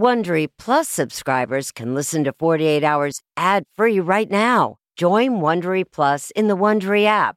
Wondery Plus subscribers can listen to 48 Hours ad free right now. Join Wondery Plus in the Wondery app.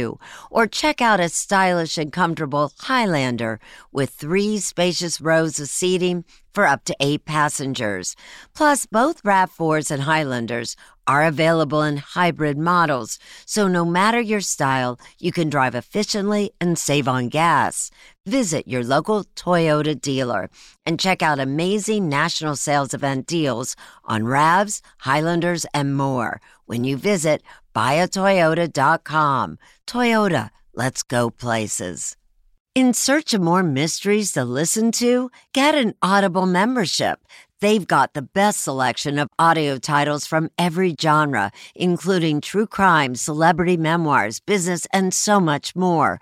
Or check out a stylish and comfortable Highlander with three spacious rows of seating for up to eight passengers. Plus, both RAV4s and Highlanders are available in hybrid models, so no matter your style, you can drive efficiently and save on gas. Visit your local Toyota dealer and check out amazing national sales event deals on RAVs, Highlanders, and more when you visit buyatoyota.com. Toyota, let's go places. In search of more mysteries to listen to, get an Audible membership. They've got the best selection of audio titles from every genre, including true crime, celebrity memoirs, business, and so much more.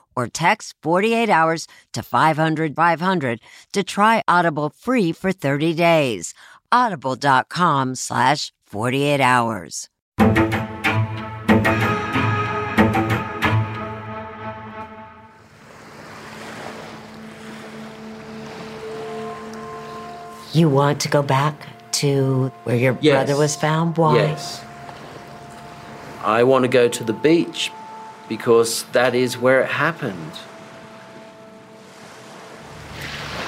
or text 48 hours to 500 500 to try Audible free for 30 days. Audible.com slash 48 hours. You want to go back to where your Yes. brother was found? Why? Yes. I want to go to the beach because that is where it happened.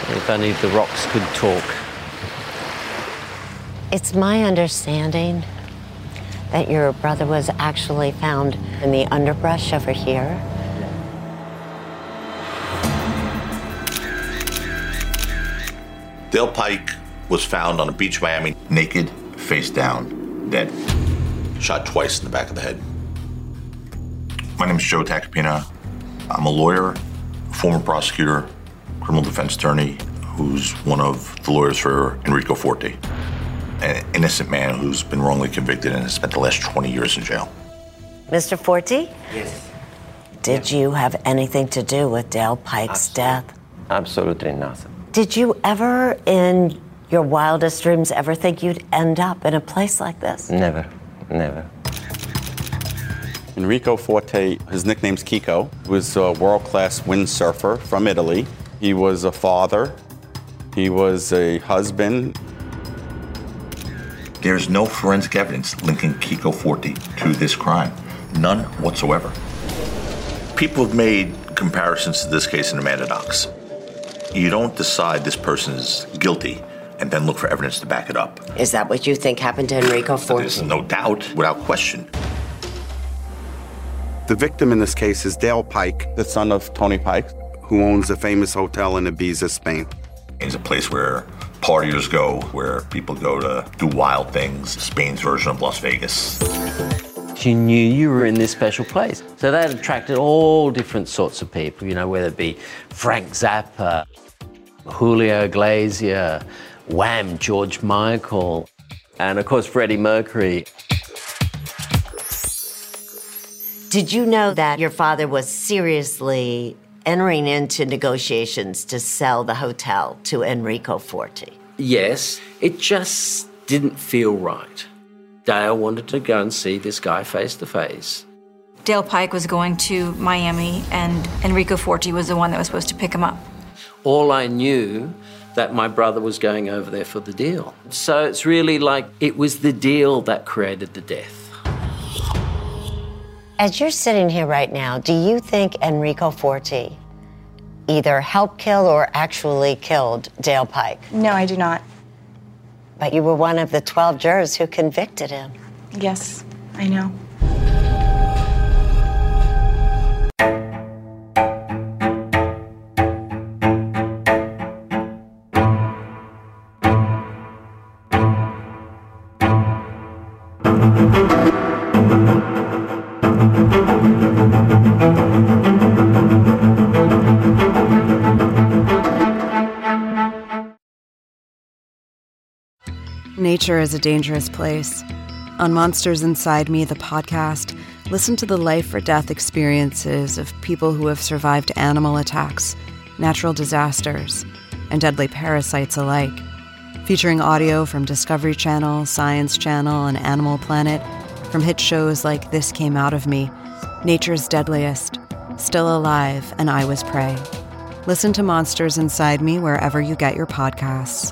If only the rocks could talk. It's my understanding that your brother was actually found in the underbrush over here. Dale Pike was found on a beach, Miami, naked, face down, dead. Shot twice in the back of the head. My name is Joe Tacopina. I'm a lawyer, former prosecutor, criminal defense attorney, who's one of the lawyers for Enrico Forti, an innocent man who's been wrongly convicted and has spent the last 20 years in jail. Mr. Forti, Yes, did you have anything to do with Dale Pike's death? absolutely nothing. Did you ever, in your wildest dreams, ever think you'd end up in a place like this? Never, never. Enrico Forti, his nickname's Kiko, was a world class windsurfer from Italy. He was a father, he was a husband. There's no forensic evidence linking Kiko Forti to this crime. None whatsoever. People have made comparisons to this case in Amanda Knox. You don't decide this person is guilty and then look for evidence to back it up. Is that what you think happened to Enrico Forti? There's no doubt, without question. The victim in this case is Dale Pike, the son of Tony Pike, who owns a famous hotel in Ibiza, Spain. It's a place where partiers go, where people go to do wild things. Spain's version of Las Vegas. She knew you were in this special place. So that attracted all different sorts of people, you know, whether it be Frank Zappa, Julio Iglesias, Wham, George Michael, and of course Freddie Mercury. Did you know that your father was seriously entering into negotiations to sell the hotel to Enrico Forti? Yes, it just didn't feel right. Dale wanted to go and see this guy face to face. Dale Pike was going to Miami, and Enrico Forti was the one that was supposed to pick him up. All I knew that my brother was going over there for the deal. So it's really like it was the deal that created the death. As you're sitting here right now, do you think Enrico Forti either helped kill or actually killed Dale Pike? No, I do not. But you were one of the 12 jurors who convicted him. Yes, I know. Nature is a dangerous place. On Monsters Inside Me, the podcast, listen to the life or death experiences of people who have survived animal attacks, natural disasters, and deadly parasites alike. Featuring audio from Discovery Channel, Science Channel, and Animal Planet, from hit shows like This Came Out of Me, Nature's Deadliest, Still Alive, and I Was Prey. Listen to Monsters Inside Me wherever you get your podcasts.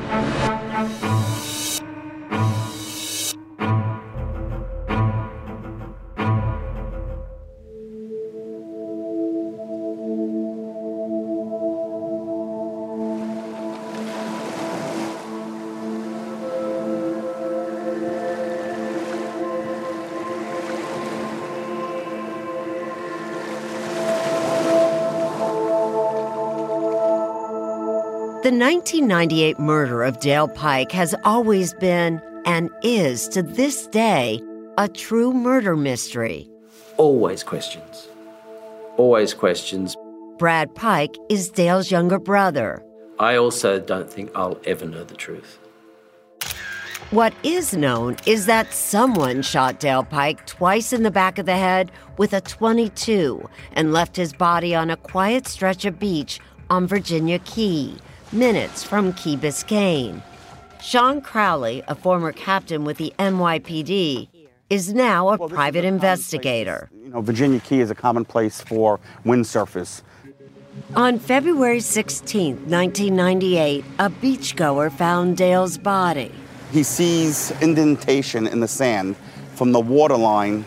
The 1998 murder of Dale Pike has always been, and is to this day, a true murder mystery. Always questions. Always questions. Brad Pike is Dale's younger brother. I also don't think I'll ever know the truth. What is known is that someone shot Dale Pike twice in the back of the head with a 22 and left his body on a quiet stretch of beach on Virginia Key, minutes from Key Biscayne. Sean Crowley, a former captain with the NYPD, is now a private investigator. You know, Virginia Key is a common place for windsurfers. On February 16, 1998, a beachgoer found Dale's body. He sees indentation in the sand from the waterline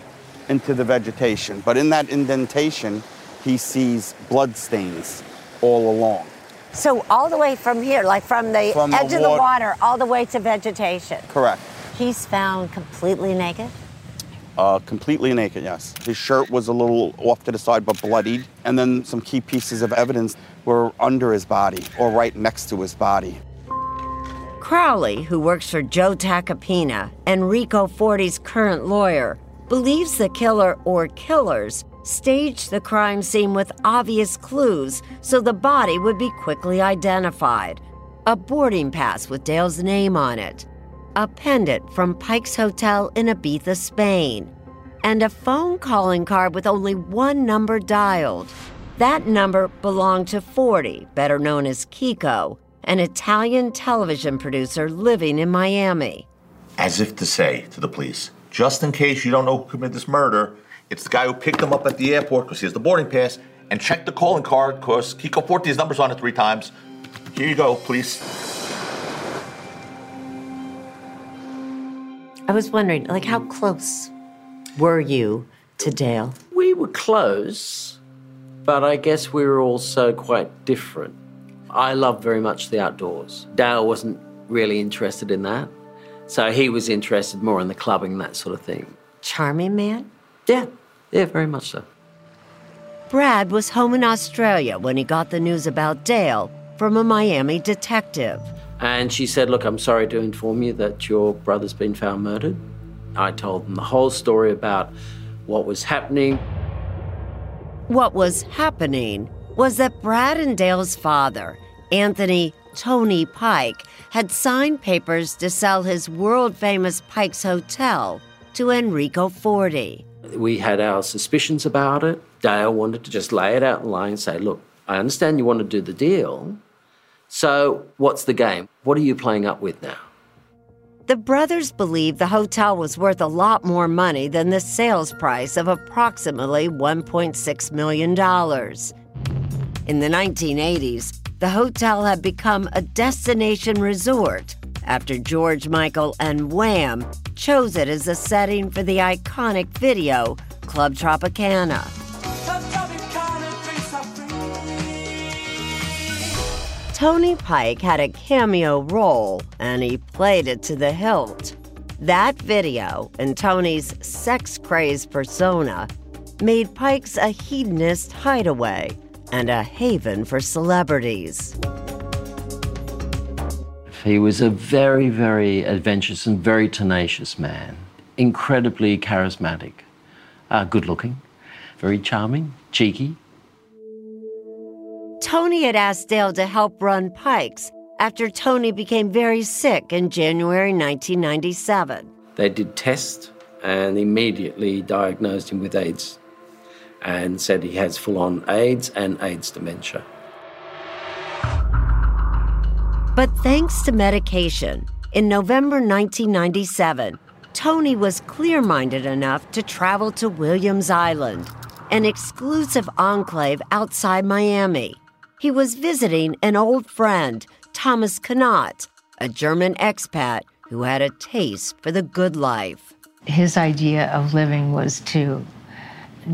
into the vegetation. But in that indentation, he sees blood stains all along. So all the way from here, like from the From the edge of the water, all the way to vegetation. Correct. He's found completely naked. Uh, completely naked, yes. His shirt was a little off to the side but bloodied. And then some key pieces of evidence were under his body or right next to his body. Crowley, who works for Joe Tacopina, Enrico Forti's current lawyer, believes the killer or killers staged the crime scene with obvious clues so the body would be quickly identified. A boarding pass with Dale's name on it, a pendant from Pike's Hotel in Ibiza, Spain, and a phone calling card with only one number dialed. That number belonged to Forti, better known as Kiko, an Italian television producer living in Miami. As if to say to the police, just in case you don't know who committed this murder, it's the guy who picked him up at the airport because he has the boarding pass and checked the calling card because Kiko Forti's number's on it three times. Here you go, please. I was wondering, like, how close were you to Dale? We were close, but I guess we were also quite different. I love very much the outdoors. Dale wasn't really interested in that. So he was interested more in the clubbing, that sort of thing. Charming man? Yeah, yeah, very much so. Brad was home in Australia when he got the news about Dale from a Miami detective. And she said, Look, I'm sorry to inform you that your brother's been found murdered. I told them the whole story about what was happening. What was happening was that Brad and Dale's father, Anthony Tony Pike, had signed papers to sell his world famous Pike's Hotel to Enrico Forti. We had our suspicions about it. Dale wanted to just lay it out in line and say, look, I understand you want to do the deal. So what's the game? What are you playing up with now? The brothers believed the hotel was worth a lot more money than the sales price of approximately $1.6 million. In the 1980s, the hotel had become a destination resort after George Michael and Wham chose it as a setting for the iconic video Club Tropicana. Tony Pike had a cameo role and he played it to the hilt. That video and Tony's sex crazed persona made Pike's a hedonist hideaway and a haven for celebrities. He was a very, very adventurous and very tenacious man, incredibly charismatic, uh, good looking, very charming, cheeky. Tony had asked Dale to help run Pikes after Tony became very sick in January 1997. They did tests and immediately diagnosed him with AIDS and said he has full on AIDS and AIDS dementia. But thanks to medication, in November 1997, Tony was clear minded enough to travel to Williams Island, an exclusive enclave outside Miami. He was visiting an old friend, Thomas Knott, a German expat who had a taste for the good life. His idea of living was to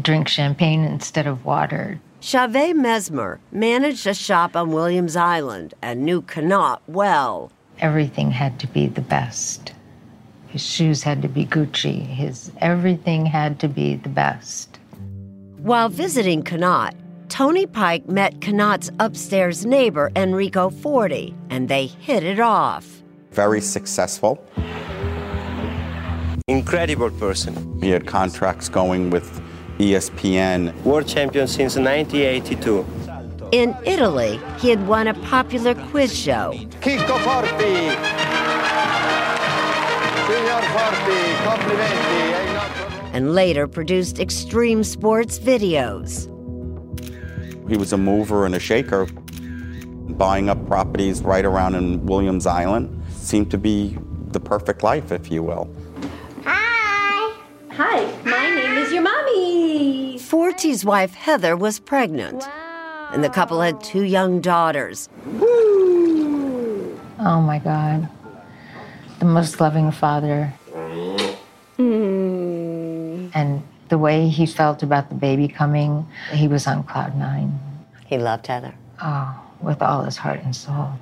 drink champagne instead of water. Chavez Mesmer managed a shop on Williams Island and knew Knott well. Everything had to be the best. His shoes had to be Gucci. His everything had to be the best. While visiting Knott, Tony Pike met Knott's upstairs neighbor, Enrico Forti, and they hit it off. Very successful. Incredible person. He had contracts going with ESPN. World champion since 1982. In Italy, he had won a popular quiz show. Chico Forti! Signor Forti, complimenti. And later produced extreme sports videos. He was a mover and a shaker, buying up properties right around in Williams Island. Seemed to be the perfect life, if you will. Hi. Hi, my name is your mommy. Forti's wife, Heather, was pregnant. And the couple had two young daughters. Oh my God. The most loving father. Hmm. And the way he felt about the baby coming, he was on cloud nine. He loved Heather. Oh, with all his heart and soul.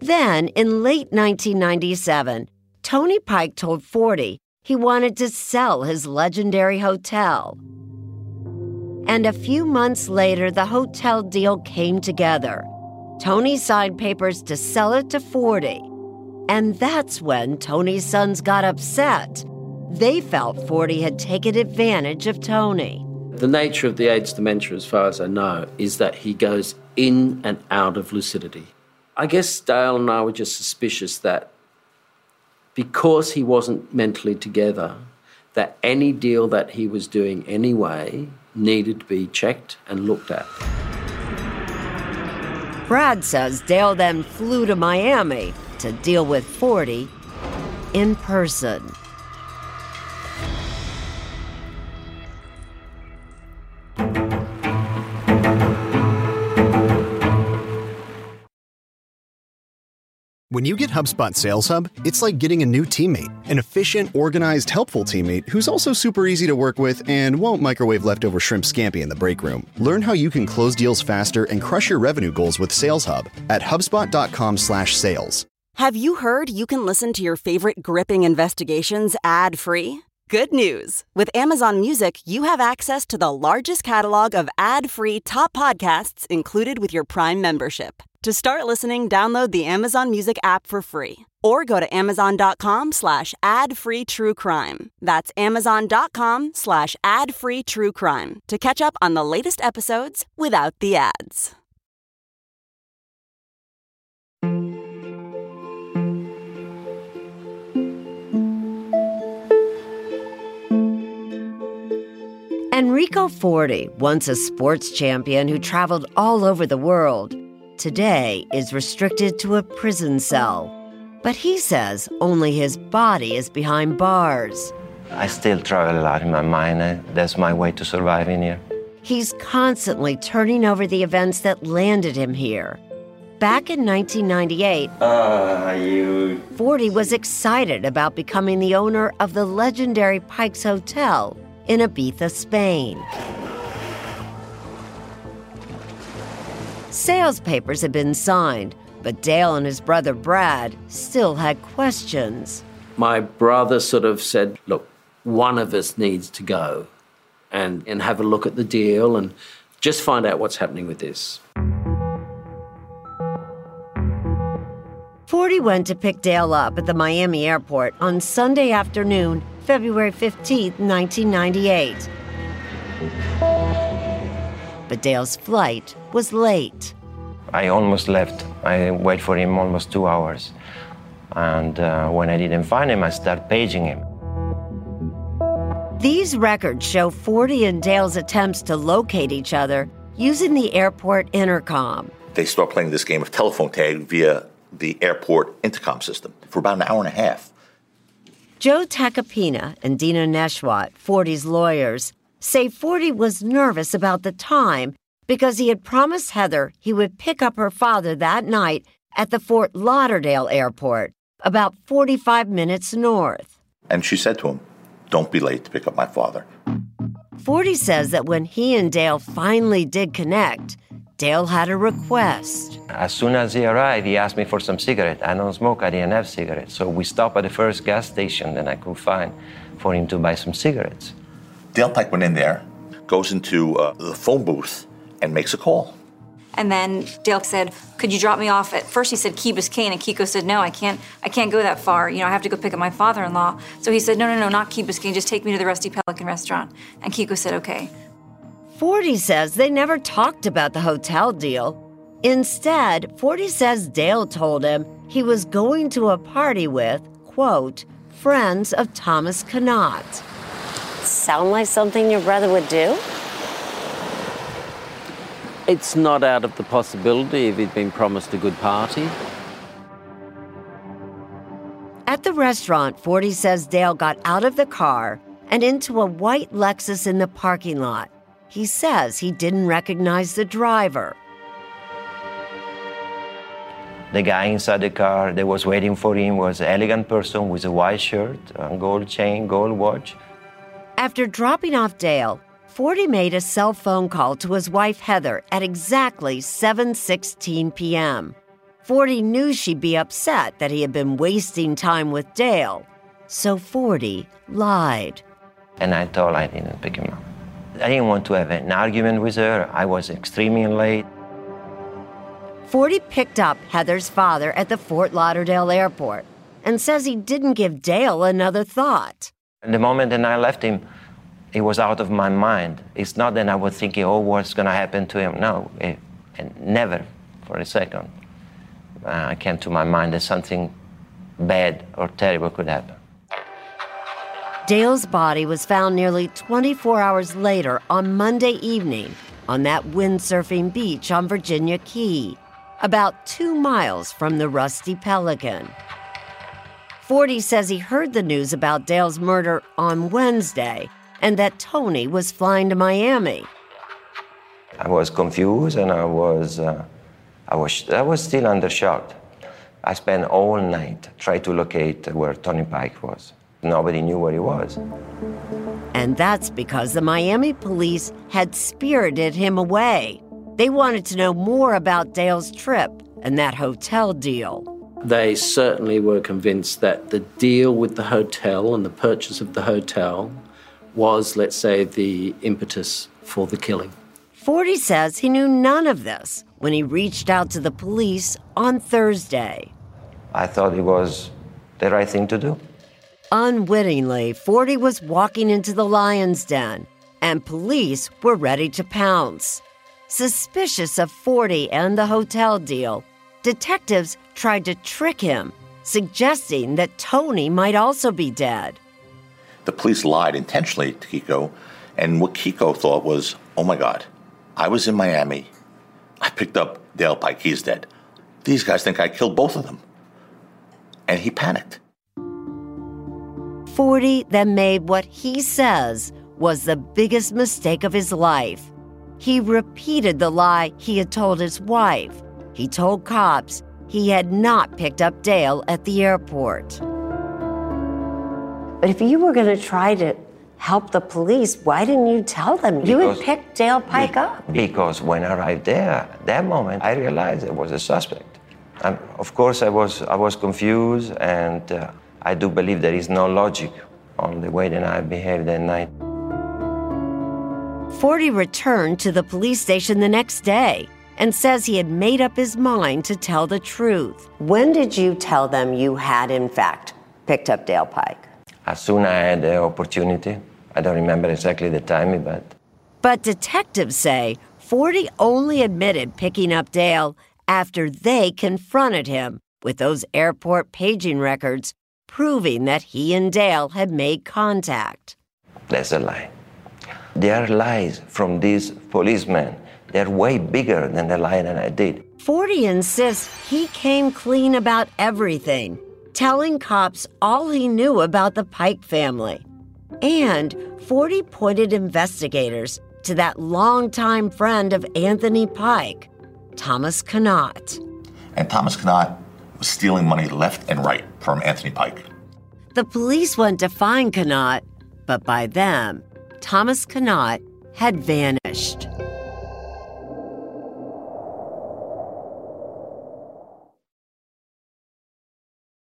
Then, in late 1997, Tony Pike told Forti he wanted to sell his legendary hotel. And a few months later, the hotel deal came together. Tony signed papers to sell it to Forti. And that's when Tony's sons got upset. They felt Forti had taken advantage of Tony. The nature of the AIDS dementia, as far as I know, is that he goes in and out of lucidity. I guess Dale and I were just suspicious that because he wasn't mentally together, that any deal that he was doing anyway needed to be checked and looked at. Brad says Dale then flew to Miami to deal with Forti in person. When you get HubSpot Sales Hub, it's like getting a new teammate, an efficient, organized, helpful teammate who's also super easy to work with and won't microwave leftover shrimp scampi in the break room. Learn how you can close deals faster and crush your revenue goals with Sales Hub at hubspot.com/sales. Have you heard you can listen to your favorite gripping investigations ad-free? Good news. With Amazon Music, you have access to the largest catalog of ad-free top podcasts included with your Prime membership. To start listening, download the Amazon Music app for free or go to amazon.com slash ad free true crime. That's amazon.com slash ad free true crime to catch up on the latest episodes without the ads. Enrico Forti, once a sports champion who traveled all over the world, today is restricted to a prison cell. But he says only his body is behind bars. I still travel a lot in my mind. Uh, That's my way to survive in here. He's constantly turning over the events that landed him here. Back in 1998, Ah, you. Forti was excited about becoming the owner of the legendary Pikes Hotel in Ibiza, Spain. Sales papers had been signed, but Dale and his brother Brad still had questions. My brother sort of said, look, one of us needs to go and, and have a look at the deal and just find out what's happening with this. Forti went to pick Dale up at the Miami airport on Sunday afternoon, February 15, 1998. But Dale's flight was late. I almost left. I waited for him almost two hours. And uh, when I didn't find him, I started paging him. These records show Forti and Dale's attempts to locate each other using the airport intercom. They start playing this game of telephone tag via the airport intercom system for about an hour and a half. Joe Tacopina and Dina Neshwat, Forti's lawyers, say Forti was nervous about the time because he had promised Heather he would pick up her father that night at the Fort Lauderdale airport, about 45 minutes north. And she said to him, Don't be late to pick up my father. Forti says that when he and Dale finally did connect, Dale had a request. As soon as he arrived, he asked me for some cigarette. I don't smoke, I didn't have cigarettes. So we stopped at the first gas station that I could find for him to buy some cigarettes. Dale Pike went in there, goes into uh, the phone booth, and makes a call. And then Dale said, "Could you drop me off?" At first, he said Key Biscayne, and Kiko said, "No, I can't. I can't go that far. You know, I have to go pick up my father-in-law." So he said, "No, no, no, not Key Biscayne. Just take me to the Rusty Pelican restaurant." And Kiko said, "Okay." Forti says they never talked about the hotel deal. Instead, Forti says Dale told him he was going to a party with, quote, friends of Thomas Knott. Sound like something your brother would do? It's not out of the possibility if he'd been promised a good party. At the restaurant, Forti says Dale got out of the car and into a white Lexus in the parking lot. He says he didn't recognize the driver. The guy inside the car that was waiting for him was an elegant person with a white shirt, a gold chain, gold watch. After dropping off Dale, Forti made a cell phone call to his wife Heather at exactly 7:16 p.m. Forti knew she'd be upset that he had been wasting time with Dale, so Forti lied. And I told I didn't pick him up. I didn't want to have an argument with her. I was extremely late. Forti picked up Heather's father at the Fort Lauderdale airport and says he didn't give Dale another thought. The moment that I left him, it was out of my mind. It's not that I was thinking, oh, what's going to happen to him. No, it, and never for a second uh, came to my mind that something bad or terrible could happen. Dale's body was found nearly 24 hours later on Monday evening on that windsurfing beach on Virginia Key, about two miles from the Rusty Pelican. Forti says he heard the news about Dale's murder on Wednesday and that Tony was flying to Miami. I was confused and I was, uh, I was, I was still under shock. I spent all night trying to locate where Tony Pike was. Nobody knew where he was. And that's because the Miami police had spirited him away. They wanted to know more about Dale's trip and that hotel deal. They certainly were convinced that the deal with the hotel and the purchase of the hotel was, let's say, the impetus for the killing. Forti says he knew none of this when he reached out to the police on Thursday. I thought it was the right thing to do. Unwittingly, Forti was walking into the lion's den, and police were ready to pounce. Suspicious of Forti and the hotel deal, detectives tried to trick him, suggesting that Tony might also be dead. The police lied intentionally to Kiko, and what Kiko thought was, oh my God, I was in Miami. I picked up Dale Pike, he's dead. These guys think I killed both of them. And he panicked. Forti then made what he says was the biggest mistake of his life. He repeated the lie he had told his wife. He told cops he had not picked up Dale at the airport. But if you were going to try to help the police, why didn't you tell them? you had Because- picked Dale Pike up. Because when I arrived there, that moment, I realized I was a suspect. And of course, I was, I was confused, and uh, I do believe there is no logic on the way that I behaved that night. Forti returned to the police station the next day and says he had made up his mind to tell the truth. When did you tell them you had, in fact, picked up Dale Pike? As soon as I had the opportunity, I don't remember exactly the timing, but But detectives say Forti only admitted picking up Dale after they confronted him with those airport paging records proving that he and Dale had made contact. that's a lie. There are lies from these policemen. They're way bigger than the lion that I did. Forti insists he came clean about everything, telling cops all he knew about the Pike family. And Forti pointed investigators to that longtime friend of Anthony Pike, Thomas Knott. And Thomas Knott was stealing money left and right from Anthony Pike. The police went to find Knott, but by them, Thomas Knott had vanished.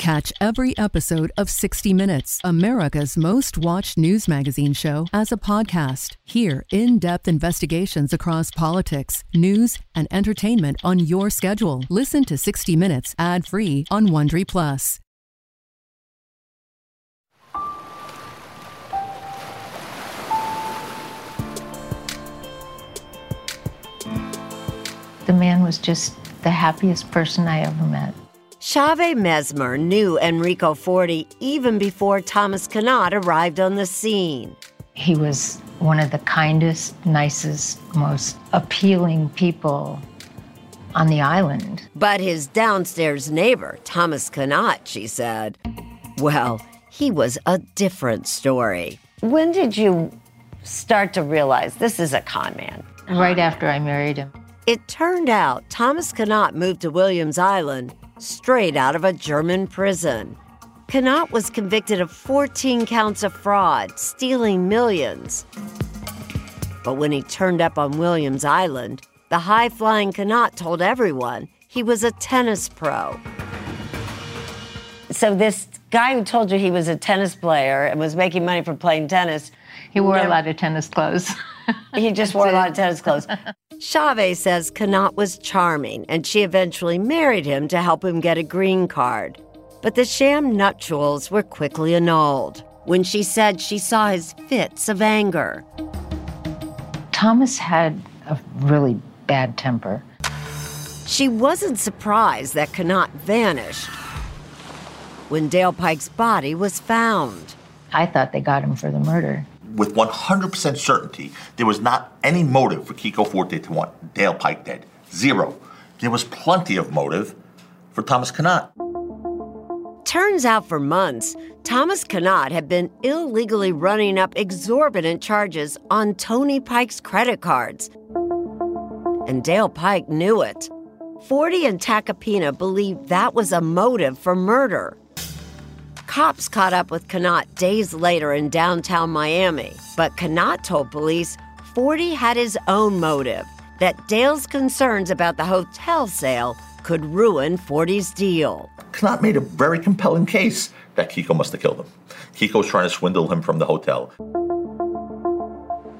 Catch every episode of 60 Minutes, America's most watched news magazine show, as a podcast. Hear in depth investigations across politics, news, and entertainment on your schedule. Listen to 60 Minutes ad free on Wondery Plus. The man was just the happiest person I ever met. Chave Mesmer knew Enrico Forti even before Thomas Knott arrived on the scene. He was one of the kindest, nicest, most appealing people on the island. But his downstairs neighbor, Thomas Knott, she said, well, he was a different story. When did you start to realize this is a con man? Right after I married him. It turned out Thomas Knott moved to Williams Island straight out of a German prison. Knott was convicted of 14 counts of fraud, stealing millions. But when he turned up on Williams Island, the high flying Knott told everyone he was a tennis pro. So this guy who told you he was a tennis player and was making money from playing tennis, He wore a lot of tennis clothes. he just wore a lot of tennis clothes. Chavez says Knott was charming and she eventually married him to help him get a green card. But the sham nuptials were quickly annulled when she said she saw his fits of anger. Thomas had a really bad temper. She wasn't surprised that Knott vanished when Dale Pike's body was found. I thought they got him for the murder. With 100% certainty, there was not any motive for Kiko Forti to want Dale Pike dead. Zero. There was plenty of motive for Thomas Knott. Turns out for months, Thomas Knott had been illegally running up exorbitant charges on Tony Pike's credit cards. And Dale Pike knew it. Forti and Tacopina believed that was a motive for murder. Cops caught up with Knott days later in downtown Miami, but Knott told police Forti had his own motive that Dale's concerns about the hotel sale could ruin Forti's deal. Knott made a very compelling case that Kiko must have killed him. Kiko was trying to swindle him from the hotel.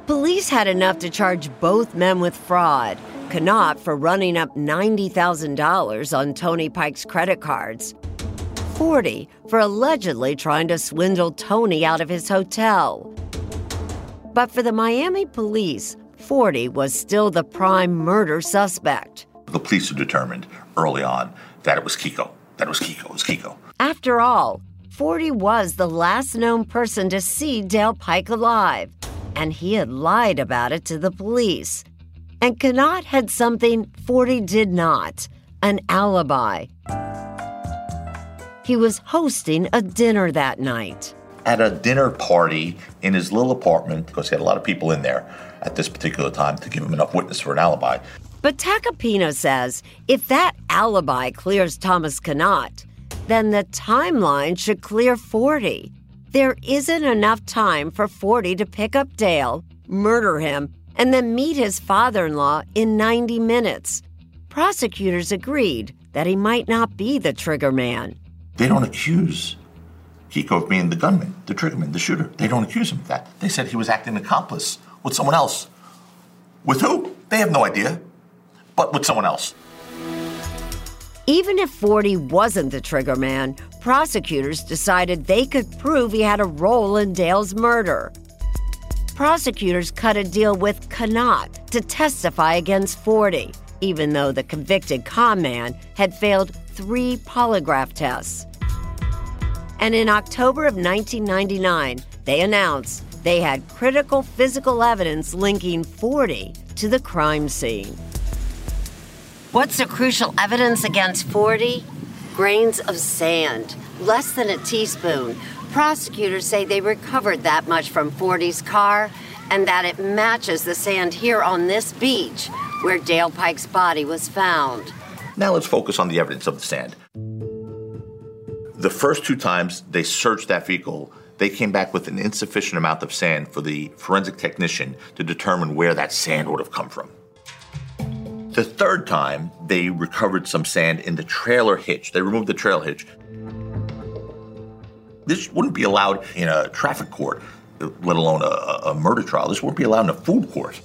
Police had enough to charge both men with fraud. Knott for running up $90,000 on Tony Pike's credit cards. Forti for allegedly trying to swindle Tony out of his hotel. But for the Miami police, Forti was still the prime murder suspect. The police had determined early on that it was Kiko. That it was Kiko. It was Kiko. After all, Forti was the last known person to see Dale Pike alive, and he had lied about it to the police. And Knott had something Forti did not an alibi. He was hosting a dinner that night. At a dinner party in his little apartment, because he had a lot of people in there at this particular time to give him enough witness for an alibi. But Tacopina says if that alibi clears Thomas Knott, then the timeline should clear Forti. There isn't enough time for Forti to pick up Dale, murder him, and then meet his father in law in 90 minutes. Prosecutors agreed that he might not be the trigger man. They don't accuse Kiko of being the gunman, the triggerman, the shooter. They don't accuse him of that. They said he was acting accomplice with someone else. With who? They have no idea, but with someone else. Even if Forti wasn't the trigger man, prosecutors decided they could prove he had a role in Dale's murder. Prosecutors cut a deal with Knott to testify against Forti, even though the convicted con man had failed three polygraph tests. And in October of 1999, they announced they had critical physical evidence linking Forti to the crime scene. What's the crucial evidence against Forti? Grains of sand, less than a teaspoon. Prosecutors say they recovered that much from Forti's car and that it matches the sand here on this beach where Dale Pike's body was found. Now let's focus on the evidence of the sand. The first two times they searched that vehicle, they came back with an insufficient amount of sand for the forensic technician to determine where that sand would have come from. The third time, they recovered some sand in the trailer hitch. They removed the trailer hitch. This wouldn't be allowed in a traffic court, let alone a, a murder trial. This wouldn't be allowed in a food court.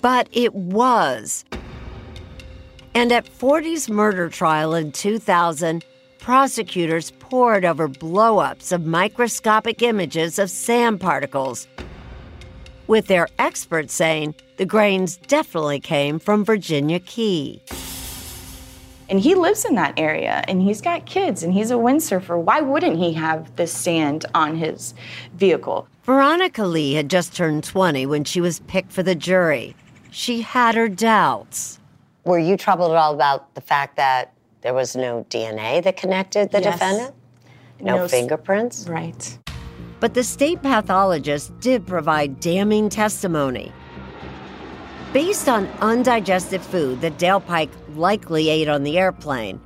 But it was. And at Forti's murder trial in 2000, prosecutors pored over blowups of microscopic images of sand particles, with their experts saying the grains definitely came from Virginia Key. And he lives in that area and he's got kids and he's a windsurfer. Why wouldn't he have this sand on his vehicle? Veronica Lee had just turned 20 when she was picked for the jury. She had her doubts. Were you troubled at all about the fact that there was no DNA that connected the Yes. defendant? No, No fingerprints? Right. But the state pathologist did provide damning testimony. Based on undigested food that Dale Pike likely ate on the airplane,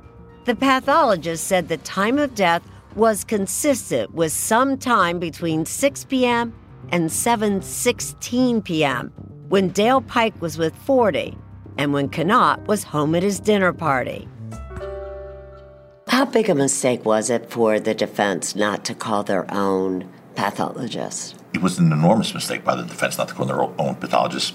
the pathologist said the time of death was consistent with some time between 6 p.m. and 7:16 p.m. when Dale Pike was with Forti and when Knott was home at his dinner party. How big a mistake was it for the defense not to call their own pathologist? It was an enormous mistake by the defense not to call their own pathologist.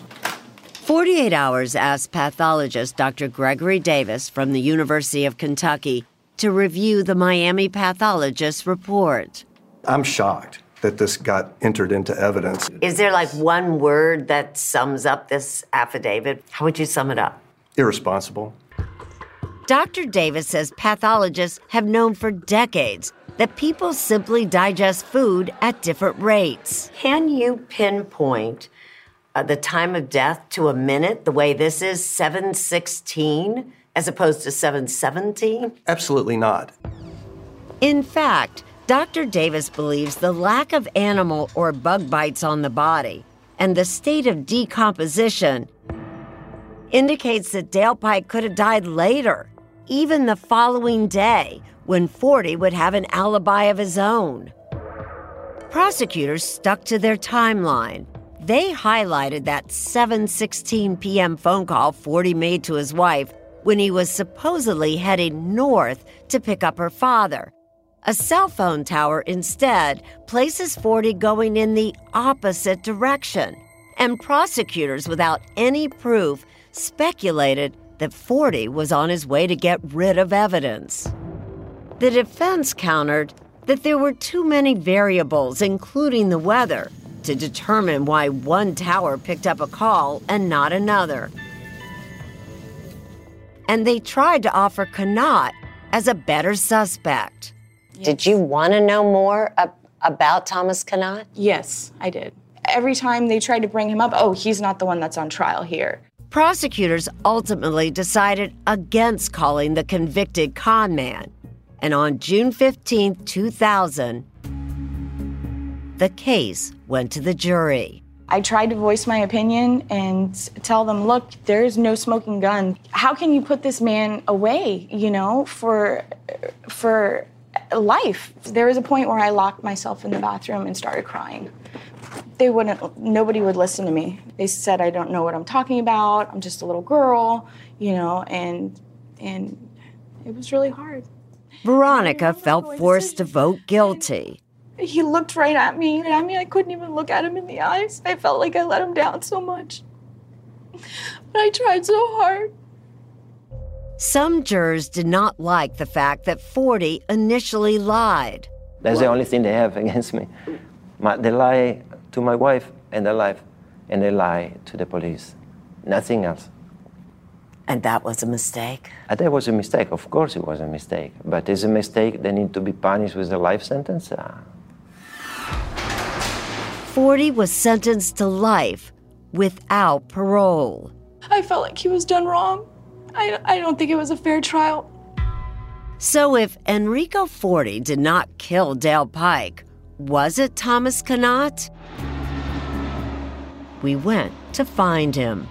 48 Hours asked pathologist Dr. Gregory Davis from the University of Kentucky to review the Miami pathologist's report. I'm shocked that this got entered into evidence. Is there like one word that sums up this affidavit? How would you sum it up? Irresponsible. Dr. Davis says pathologists have known for decades that people simply digest food at different rates. Can you pinpoint uh, the time of death to a minute the way this is 716 as opposed to 717? Absolutely not. In fact, Dr. Davis believes the lack of animal or bug bites on the body and the state of decomposition indicates that Dale Pike could have died later, even the following day, when Forti would have an alibi of his own. Prosecutors stuck to their timeline. They highlighted that 7:16 p.m. phone call Forti made to his wife when he was supposedly heading north to pick up her father. A cell phone tower instead places Forti going in the opposite direction, and prosecutors without any proof speculated that Forti was on his way to get rid of evidence. The defense countered that there were too many variables, including the weather, to determine why one tower picked up a call and not another. And they tried to offer Knott as a better suspect. Did you want to know more ab- about Thomas Knott? Yes, I did. Every time they tried to bring him up, oh, he's not the one that's on trial here. Prosecutors ultimately decided against calling the convicted con man. And on June 15, 2000, the case went to the jury. I tried to voice my opinion and tell them, look, there is no smoking gun. How can you put this man away, you know, for for life? There was a point where I locked myself in the bathroom and started crying. They wouldn't nobody would listen to me. They said I don't know what I'm talking about. I'm just a little girl, you know, and and it was really hard. Veronica felt forced to vote guilty. He looked right at me, and I mean, I couldn't even look at him in the eyes. I felt like I let him down so much. But I tried so hard. Some jurors did not like the fact that Forti initially lied. That's the only thing they have against me. My, they lie to my wife and their life, and they lie to the police. Nothing else. And that was a mistake? Uh, That was a mistake. Of course, it was a mistake. But it's a mistake. They need to be punished with a life sentence. Uh, Forti was sentenced to life without parole. I felt like he was done wrong. I, I don't think it was a fair trial. So if Enrico Forti did not kill Dale Pike, was it Thomas Knott? We went to find him.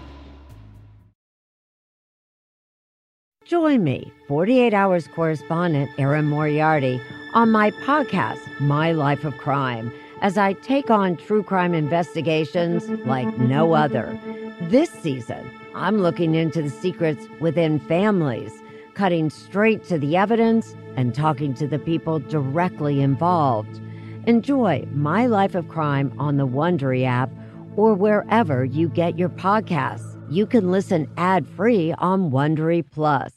Join me, 48 Hours correspondent Erin Moriarty, on my podcast, My Life of Crime, as I take on true crime investigations like no other. This season, I'm looking into the secrets within families, cutting straight to the evidence and talking to the people directly involved. Enjoy My Life of Crime on the Wondery app or wherever you get your podcasts. You can listen ad-free on Wondery Plus.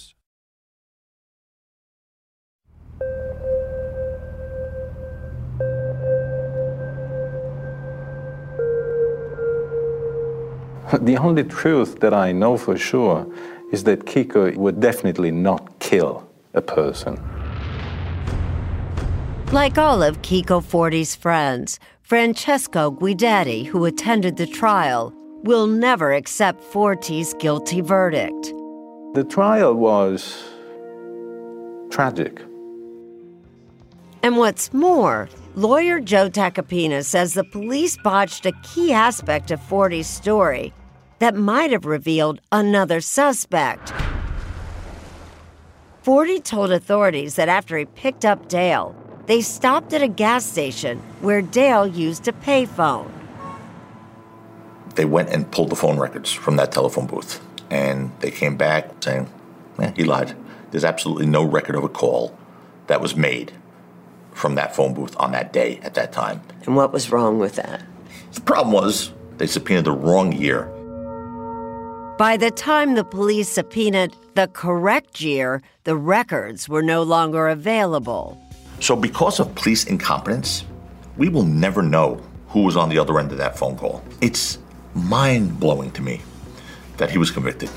The only truth that I know for sure is that Kiko would definitely not kill a person. Like all of Kiko Forti's friends, Francesco Guidetti, who attended the trial, will never accept Forti's guilty verdict. The trial was tragic. And what's more, lawyer Joe Tacopina says the police botched a key aspect of Forti's story that might have revealed another suspect. Forti told authorities that after he picked up Dale, they stopped at a gas station where Dale used a payphone. They went and pulled the phone records from that telephone booth, and they came back saying, eh, he lied. There's absolutely no record of a call that was made from that phone booth on that day at that time. And what was wrong with that? The problem was they subpoenaed the wrong year. By the time the police subpoenaed the correct year, the records were no longer available. So, because of police incompetence, we will never know who was on the other end of that phone call. It's mind blowing to me that he was convicted.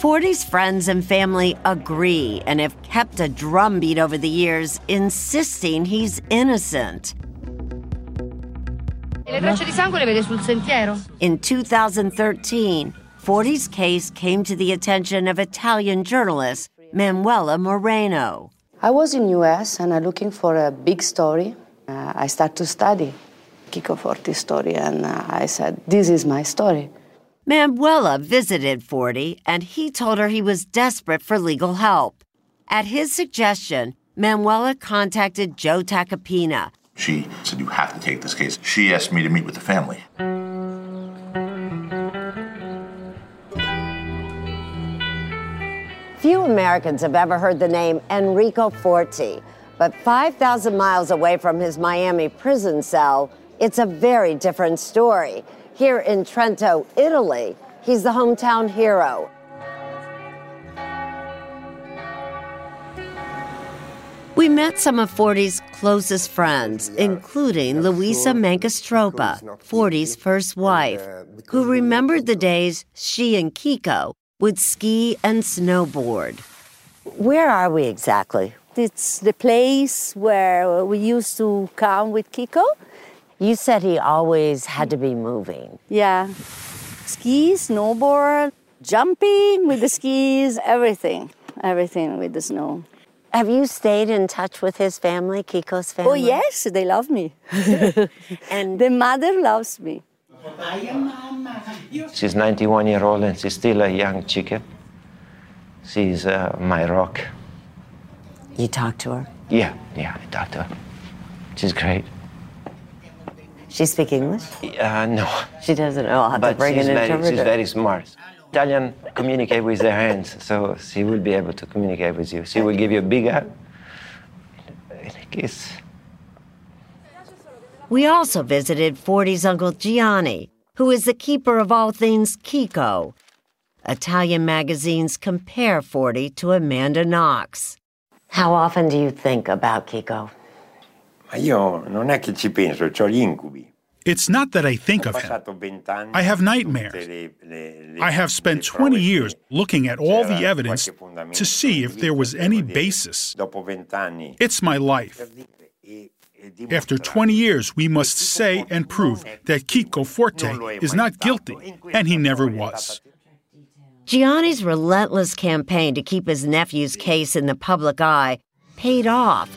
Forti's friends and family agree and have kept a drumbeat over the years insisting he's innocent. In 2013, Forti's case came to the attention of Italian journalist Manuela Moreno. I was in US and I'm looking for a big story. Uh, I start to study Kiko Forti's story and uh, I said, this is my story. Manuela visited Forti and he told her he was desperate for legal help. At his suggestion, Manuela contacted Joe Tacopina. She said, You have to take this case. She asked me to meet with the family. Few Americans have ever heard the name Enrico Forti, but 5,000 miles away from his Miami prison cell, it's a very different story. Here in Trento, Italy, he's the hometown hero. We met some of Forti's closest friends, including Luisa Mancastropa, Forti's first wife, who remembered the days she and Kiko would ski and snowboard. Where are we exactly? It's the place where we used to come with Kiko. You said he always had to be moving. Yeah. Ski, snowboard, jumping with the skis, everything. Everything with the snow. Have you stayed in touch with his family, Kiko's family? Oh, yes, they love me. and the mother loves me. She's 91 year old and she's still a young chicken. She's uh, my rock. You talk to her? Yeah, yeah, I talk to her. She's great. She speak English? Uh, no. She doesn't know how to But bring she's an very, interpreter. she's very smart. Italian communicate with their hands, so she will be able to communicate with you. She will give you a big hug and a kiss. We also visited Forti's uncle Gianni, who is the keeper of all things Kiko. Italian magazines compare Forti to Amanda Knox. How often do you think about Kiko? Ma io non è che ci penso, ho gli incubi. It's not that I think of him. I have nightmares. I have spent 20 years looking at all the evidence to see if there was any basis. It's my life. After 20 years, we must say and prove that Kiko Forti is not guilty, and he never was. Gianni's relentless campaign to keep his nephew's case in the public eye paid off.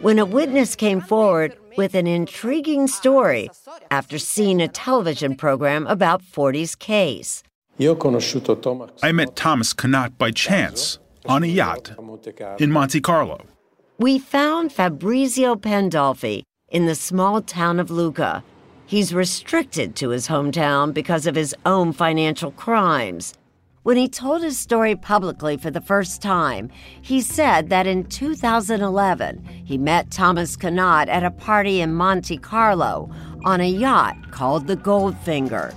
When a witness came forward with an intriguing story after seeing a television program about Forti's case. I met Thomas Knott by chance on a yacht in Monte Carlo. We found Fabrizio Pandolfi in the small town of Lucca. He's restricted to his hometown because of his own financial crimes. When he told his story publicly for the first time, he said that in 2011 he met Thomas Knott at a party in Monte Carlo on a yacht called the Goldfinger.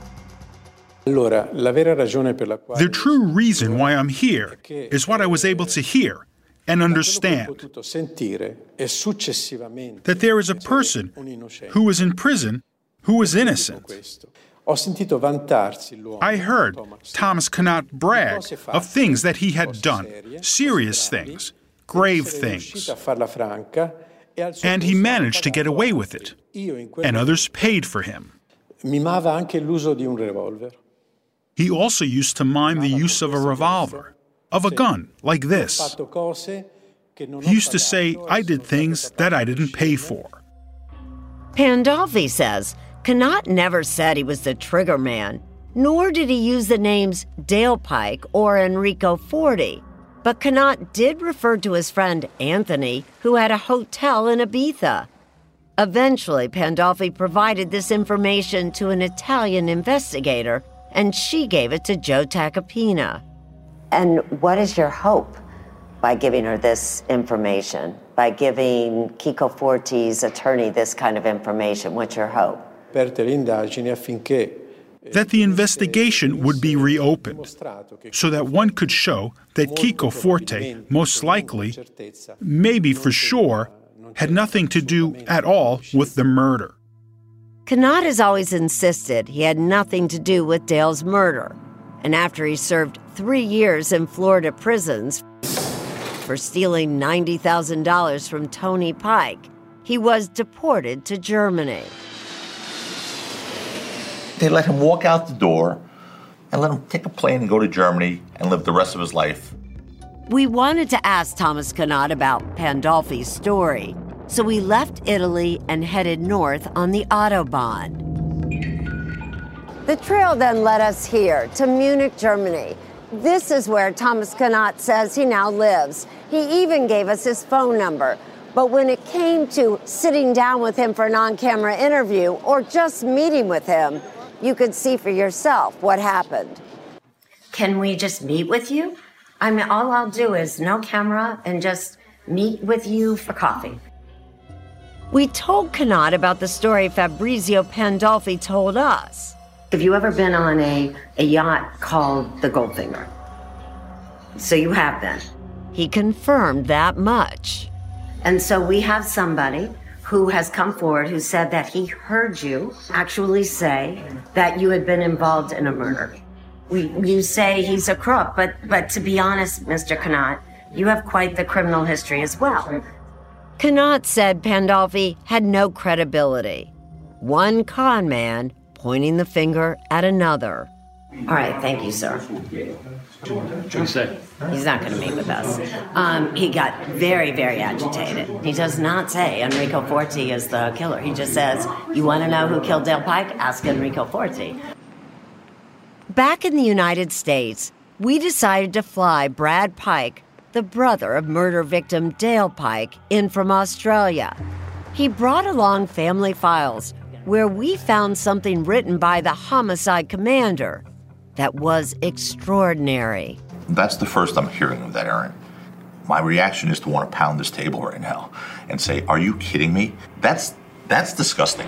The true reason why I'm here is what I was able to hear and understand that there is a person who is in prison who is innocent. I heard Thomas. Knott brag of things that he had done, serious things, grave things. And he managed to get away with it, and others paid for him. He also used to mime the use of a revolver, of a gun, like this. He used to say, I did things that I didn't pay for. Pandolfi says Knott never said he was the trigger man, nor did he use the names Dale Pike or Enrico Forti. But Knott did refer to his friend Anthony, who had a hotel in Ibiza. Eventually, Pandolfi provided this information to an Italian investigator, and she gave it to Joe Tacopina. And what is your hope by giving her this information? By giving Kiko Forti's attorney this kind of information? What's your hope? That the investigation would be reopened so that one could show that Kiko Forti, most likely, maybe for sure, had nothing to do at all with the murder. Knott has always insisted he had nothing to do with Dale's murder. And after he served three years in Florida prisons for stealing $90,000 from Tony Pike, he was deported to Germany. They let him walk out the door and let him take a plane and go to Germany and live the rest of his life. We wanted to ask Thomas Knott about Pandolfi's story, so we left Italy and headed north on the Autobahn. The trail then led us here to Munich, Germany. This is where Thomas Knott says he now lives. He even gave us his phone number. But when it came to sitting down with him for an on camera interview or just meeting with him, you could see for yourself what happened. Can we just meet with you? I mean, all I'll do is no camera and just meet with you for coffee. We told Knott about the story Fabrizio Pandolfi told us. Have you ever been on a, a yacht called the Goldfinger? So you have been. He confirmed that much. And so we have somebody who has come forward who said that he heard you actually say that you had been involved in a murder. We, you say he's a crook, but, but to be honest, Mr. Knott, you have quite the criminal history as well. Knott said Pandolfi had no credibility. One con man pointing the finger at another. All right, thank you, sir. What say? He's not going to meet with us. Um, he got very, very agitated. He does not say Enrico Forti is the killer. He just says, You want to know who killed Dale Pike? Ask Enrico Forti. Back in the United States, we decided to fly Brad Pike, the brother of murder victim Dale Pike, in from Australia. He brought along family files where we found something written by the homicide commander that was extraordinary. That's the first I'm hearing of that, Erin. My reaction is to want to pound this table right now and say, "Are you kidding me? That's that's disgusting."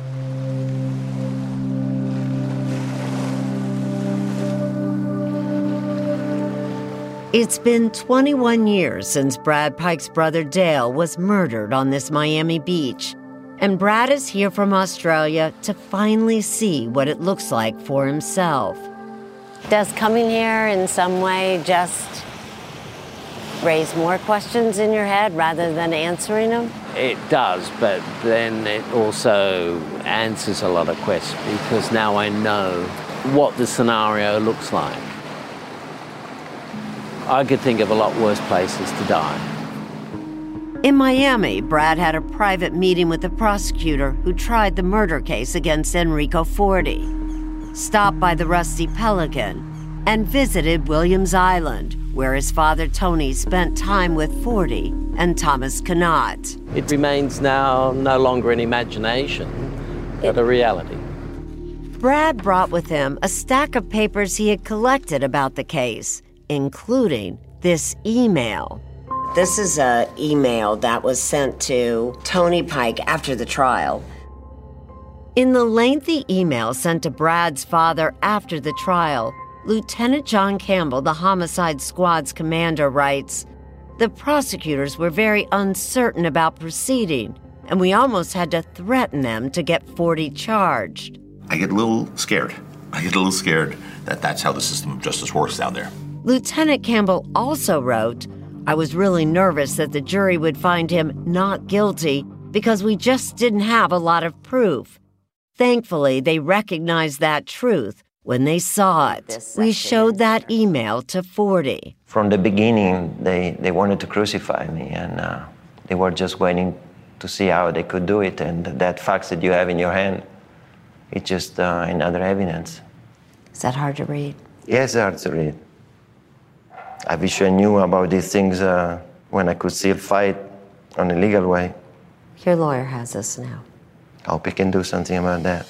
It's been 21 years since Brad Pike's brother Dale was murdered on this Miami beach. And Brad is here from Australia to finally see what it looks like for himself. Does coming here in some way just raise more questions in your head rather than answering them? It does, but then it also answers a lot of questions because now I know what the scenario looks like. I could think of a lot worse places to die. In Miami, Brad had a private meeting with the prosecutor who tried the murder case against Enrico Forti, stopped by the Rusty Pelican, and visited Williams Island, where his father Tony spent time with Forti and Thomas Knott. It remains now no longer an imagination, but a reality. Brad brought with him a stack of papers he had collected about the case, including this email. This is an email that was sent to Tony Pike after the trial. In the lengthy email sent to Brad's father after the trial, Lieutenant John Campbell, the homicide squad's commander, writes The prosecutors were very uncertain about proceeding, and we almost had to threaten them to get Forti charged. I get a little scared. I get a little scared that that's how the system of justice works down there. Lieutenant Campbell also wrote I was really nervous that the jury would find him not guilty because we just didn't have a lot of proof. Thankfully, they recognized that truth when they saw it. We showed that email to Forti. From the beginning, they, they wanted to crucify me, and uh, they were just waiting to see how they could do it. And that fax that you have in your hand, it's just uh, another evidence. Is that hard to read? Yes, it's hard to read. I wish I knew about these things uh, when I could still fight on a legal way. Your lawyer has us now. I hope he can do something about that.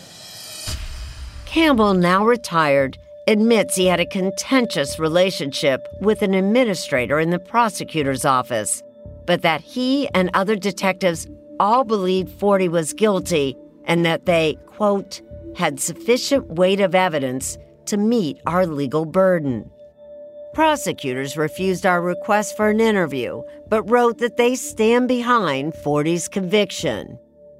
Campbell, now retired, admits he had a contentious relationship with an administrator in the prosecutor's office, but that he and other detectives all believed Forti was guilty and that they, quote, had sufficient weight of evidence to meet our legal burden. Prosecutors refused our request for an interview, but wrote that they stand behind Forti's conviction.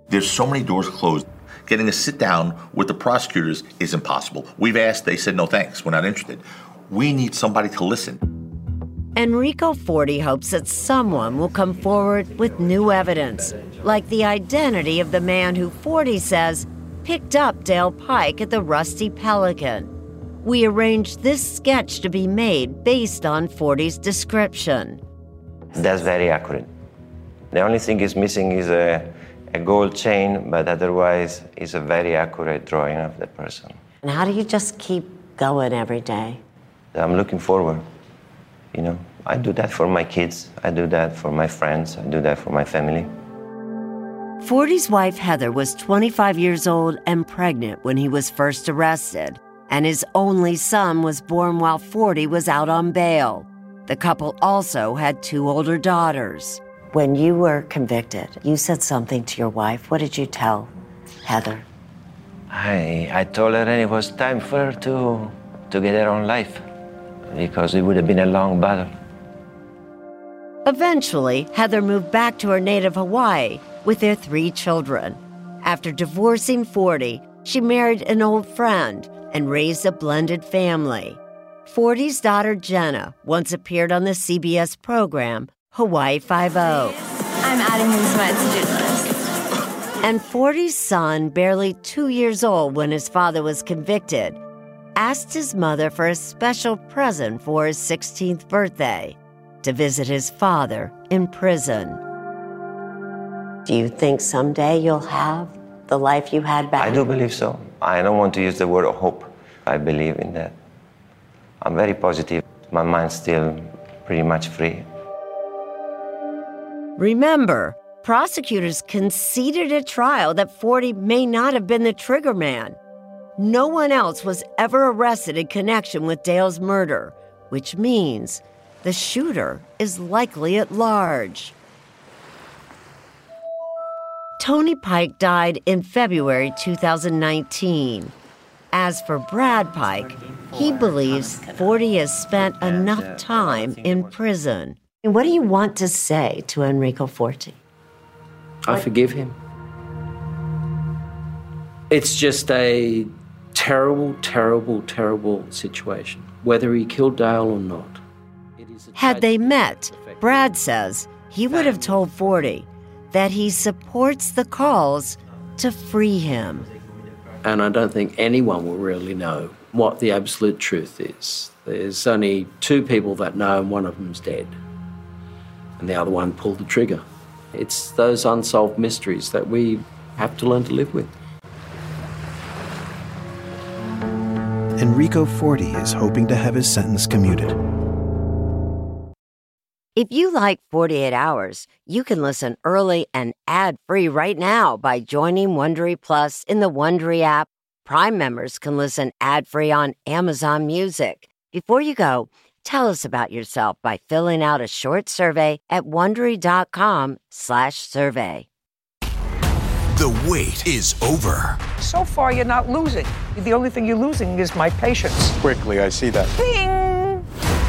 There's so many doors closed. Getting a sit down with the prosecutors is impossible. We've asked, they said no thanks, we're not interested. We need somebody to listen. Enrico Forti hopes that someone will come forward with new evidence, like the identity of the man who Forti says picked up Dale Pike at the Rusty Pelican. We arranged this sketch to be made based on Forti's description. That's very accurate. The only thing is missing is a, a gold chain, but otherwise, it's a very accurate drawing of the person. And how do you just keep going every day? I'm looking forward. You know, I do that for my kids, I do that for my friends, I do that for my family. Forti's wife Heather was 25 years old and pregnant when he was first arrested and his only son was born while Forti was out on bail. The couple also had two older daughters. When you were convicted, you said something to your wife. What did you tell Heather? I, I told her it was time for her to, to get her own life because it would have been a long battle. Eventually, Heather moved back to her native Hawaii with their three children. After divorcing Forti, she married an old friend and raised a blended family. Forti's daughter Jenna once appeared on the CBS program Hawaii Five-O. I'm adding him to my to-do list. And Forti's son, barely two years old when his father was convicted, asked his mother for a special present for his 16th birthday to visit his father in prison. Do you think someday you'll have the life you had back? I do believe so. I don't want to use the word hope. I believe in that. I'm very positive. My mind's still pretty much free. Remember, prosecutors conceded at trial that Forti may not have been the trigger man. No one else was ever arrested in connection with Dale's murder, which means the shooter is likely at large. Tony Pike died in February 2019. As for Brad Pike, he believes Forti has spent enough time in prison. What do you want to say to Enrico Forti? I forgive him. It's just a terrible, terrible, terrible situation, whether he killed Dale or not. Had they met, Brad says he would have told Forti that he supports the calls to free him. And I don't think anyone will really know what the absolute truth is. There's only two people that know, and one of them's dead. And the other one pulled the trigger. It's those unsolved mysteries that we have to learn to live with. Enrico Forti is hoping to have his sentence commuted. If you like 48 Hours, you can listen early and ad-free right now by joining Wondery Plus in the Wondery app. Prime members can listen ad-free on Amazon Music. Before you go, tell us about yourself by filling out a short survey at wondery.com/survey. The wait is over. So far, you're not losing. The only thing you're losing is my patience. Quickly, I see that. Bing!